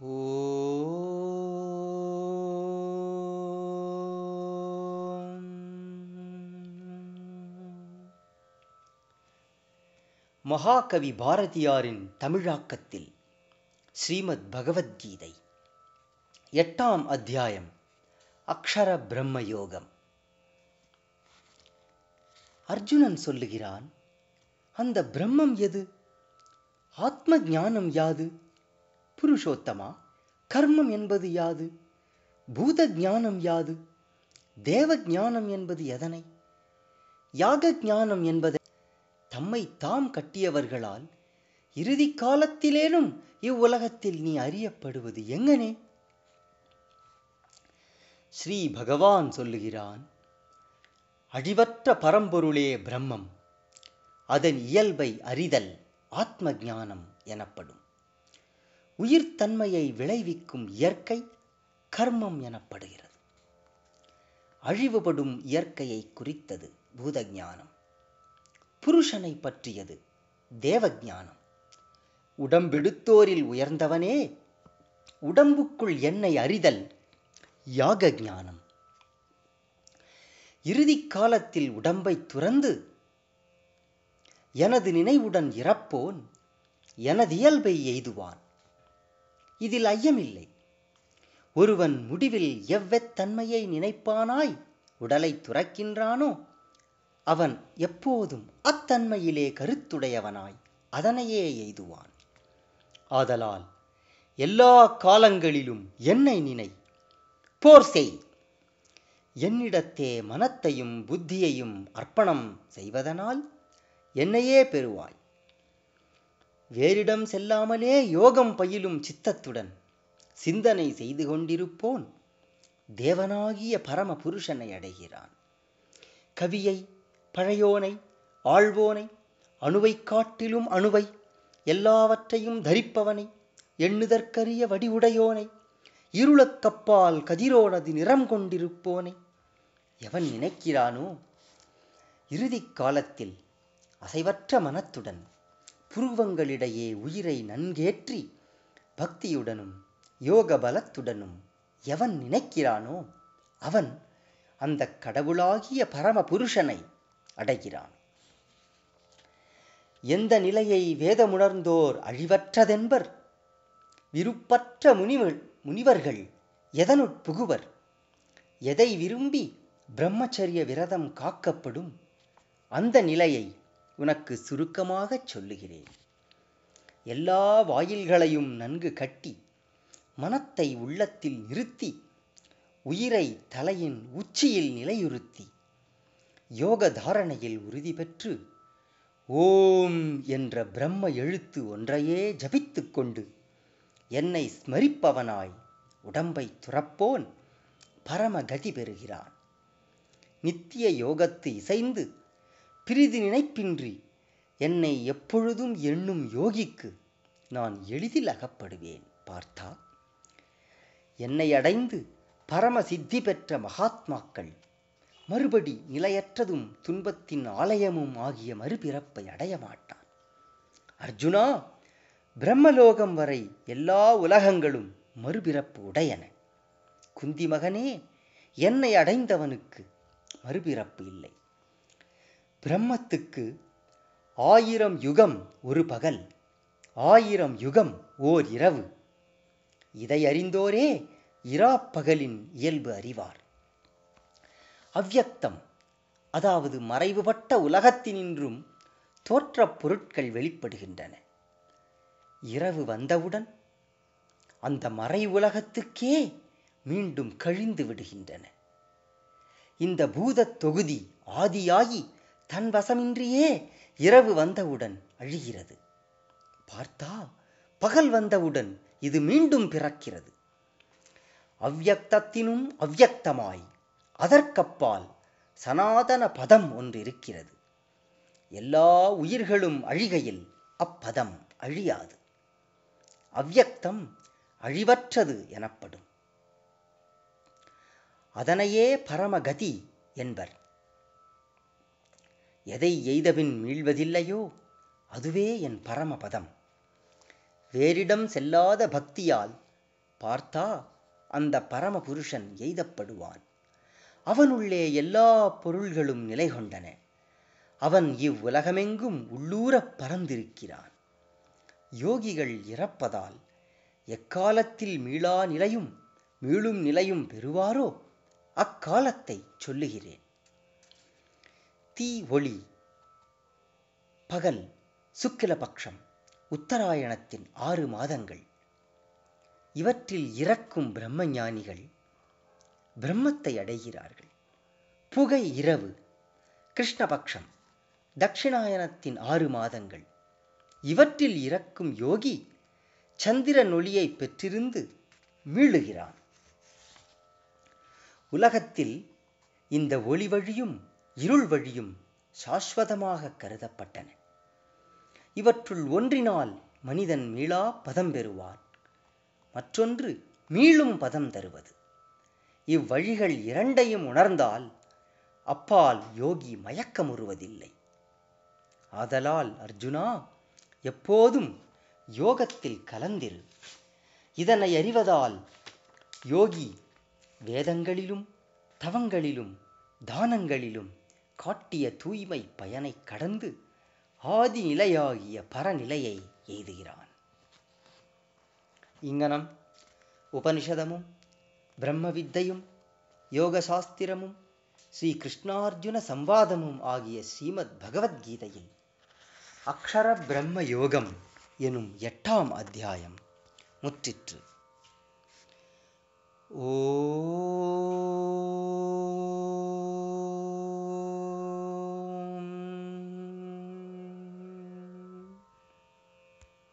மகாகவி பாரதியாரின் தமிழாக்கத்தில் ஸ்ரீமத் பகவத்கீதை எட்டாம் அத்தியாயம் அக்ஷர பிரம்ம யோகம் அர்ஜுனன் சொல்லுகிறான் அந்த பிரம்மம் எது? ஆத்ம ஞானம் யாது? புருஷோத்தமா? கர்மம் என்பது யாது? பூத ஞானம் யாது? தேவ ஞானம் என்பது எதனை? யாக ஞானம் என்பதை தம்மை தாம் கட்டியவர்களால் இறுதி காலத்திலேனும் இவ்வுலகத்தில் நீ அறியப்படுவது எங்கனே? ஸ்ரீ பகவான் சொல்லுகிறான் அழிவற்ற பரம்பொருளே பிரம்மம் அதன் இயல்பை அறிதல் ஆத்ம ஞானம் எனப்படும். உயிர்த்தன்மையை விளைவிக்கும் இயற்கை கர்மம் எனப்படுகிறது. அழிவுபடும் இயற்கையை குறித்தது பூதஞானம். புருஷனை பற்றியது தேவஞானம். உடம்பெடுத்தோரில் உயர்ந்தவனே உடம்புக்குள் என்னை அறிதல் யாக ஞானம் இறுதி காலத்தில் உடம்பை துறந்து எனது நினைவுடன் இறப்போன் எனது இயல்பை எய்துவான். இதில் ஐயமில்லை. ஒருவன் முடிவில் எவ்வெத்தன்மையை நினைப்பானாய் உடலை துறக்கின்றானோ அவன் எப்போதும் அத்தன்மையிலே கருத்துடையவனாய் அதனையே எய்துவான். ஆதலால் எல்லா காலங்களிலும் என்னை நினை போர் செய். என்னிடத்தே மனத்தையும் புத்தியையும் அர்ப்பணம் செய்வதனால் என்னையே பெறுவாய். வேறிடம் செல்லாமலே யோகம் பயிலும் சித்தத்துடன் சிந்தனை செய்து கொண்டிருப்போன். தேவனாகிய பரம புருஷனை அடைகிறான். கவியை பழையோனை ஆழ்வோனை அணுவை காட்டிலும் அணுவை எல்லாவற்றையும் தரிப்பவனை எண்ணுதற்கரிய வடிவுடையோனை இருளக்கப்பால் கதிரோனது நிறம் கொண்டிருப்போனை எவன் நினைக்கிறானோ? இறுதி காலத்தில் அசைவற்ற மனத்துடன் புருவங்களிடையே உயிரை நன்கேற்றி பக்தியுடனும் யோக பலத்துடனும் எவன் நினைக்கிறானோ அவன் அந்த கடவுளாகிய பரம புருஷனை அடைகிறான். எந்த நிலையை வேதமுணர்ந்தோர் அழிவற்றதென்பர்? விருப்பற்ற முனிவர் முனிவர்கள் எதனுட்புகுவர் எதை விரும்பி பிரம்மச்சரிய விரதம் காக்கப்படும்? அந்த நிலையை உனக்கு சுருக்கமாகச் சொல்லுகிறேன். எல்லா வாயில்களையும் நன்கு கட்டி மனத்தை உள்ளத்தில் நிறுத்தி உயிரை தலையின் உச்சியில் நிலையுறுத்தி யோக தாரணையில் உறுதி பெற்று ஓம் என்ற பிரம்ம எழுத்து ஒன்றையே ஜபித்து கொண்டு என்னை ஸ்மரிப்பவனாய் உடம்பை துறப்போன் பரமகதி பெறுகிறான். நித்திய யோகத்து இசைந்து பிரிதி நினைப்பின்றி என்னை எப்பொழுதும் எண்ணும் யோகிக்கு நான் எளிதில் அகப்படுவேன். பார்த்தா என்னை அடைந்து பரம சித்தி பெற்ற மகாத்மாக்கள் மறுபடி நிலையற்றதும் துன்பத்தின் ஆலயமும் ஆகிய மறுபிறப்பை அடைய மாட்டான். அர்ஜுனா பிரம்மலோகம் வரை எல்லா உலகங்களும் மறுபிறப்பு உடையன. குந்தி மகனே என்னை அடைந்தவனுக்கு மறுபிறப்பு இல்லை. பிரம்மத்துக்கு ஆயிரம் யுகம் ஒரு பகல் ஆயிரம் யுகம் ஓர் இரவு. இதை அறிந்தோரே இராப்பகலின் இயல்பு அறிவார். அவ்யக்தம் அதாவது மறைவுபட்ட உலகத்தினின்றும் தோற்றப் பொருட்கள் வெளிப்படுகின்றன. இரவு வந்தவுடன் அந்த மறை உலகத்துக்கே மீண்டும் கழிந்து விடுகின்றன. இந்த பூதத் தொகுதி ஆதியாகி தன் வசமின்றியே இரவு வந்தவுடன் அழிகிறது. பார்த்தா பகல் வந்தவுடன் இது மீண்டும் பிறக்கிறது. அவ்யக்தத்தினும் அவ்யக்தமாய் அதற்கப்பால் சனாதன பதம் ஒன்று இருக்கிறது. எல்லா உயிர்களும் அழிகையில் அப்பதம் அழியாது. அவ்யக்தம் அழிவற்றது எனப்படும். அதனையே பரமகதி என்பர். எதை எய்தபின் மீள்வதில்லையோ? அதுவே என் பரமபதம். வேறிடம் செல்லாத பக்தியால் பார்த்தா அந்த பரமபுருஷன் எய்தப்படுவான். அவனுள்ளே எல்லா பொருள்களும் நிலை கொண்டன அவன் இவ்வுலகமெங்கும் உள்ளூரப் பறந்திருக்கிறான் யோகிகள் இறப்பதால் எக்காலத்தில் மீளா நிலையும் மீளும் நிலையும் பெறுவாரோ? அக்காலத்தை சொல்லுகிறேன். தீ ஒளி பகல் சுக்கிலபக்ஷம் உத்தராயணத்தின் ஆறு மாதங்கள். இவற்றில் இறக்கும் பிரம்மஞானிகள் பிரம்மத்தை அடைகிறார்கள். புகை இரவு கிருஷ்ணபக்ஷம் தட்சிணாயனத்தின் ஆறு மாதங்கள். இவற்றில் இறக்கும் யோகி சந்திரன் ஒளியை பெற்றிருந்து மீளுகிறான். உலகத்தில் இந்த ஒளி வழியும் இருள் வழியும் சாஸ்வதமாக கருதப்பட்டன. இவற்றுள் ஒன்றினால் மனிதன் மீளா பதம் பெறுவான் மற்றொன்று மீளும் பதம் தருவது. இவ்வழிகள் இரண்டையும் உணர்ந்தால் அப்பால் யோகி மயக்கமுறுவதில்லை. ஆதலால் அர்ஜுனா எப்போதும் யோகத்தில் கலந்திரு. இதனை அறிவதால் யோகி வேதங்களிலும் தவங்களிலும் தானங்களிலும் காட்டிய தூய்மை பயனை கடந்து ஆதி நிலையாகிய பரநிலையை எய்துகிறான். இங்கனம் உபனிஷதமும் பிரம்ம வித்தையும் யோக சாஸ்திரமும் ஸ்ரீ கிருஷ்ணார்ஜுன சம்வாதமும் ஆகிய ஸ்ரீமத் பகவத்கீதையில் அக்ஷர பிரம்ம யோகம் எனும் எட்டாம் அத்தியாயம் முற்றிற்று. ஓ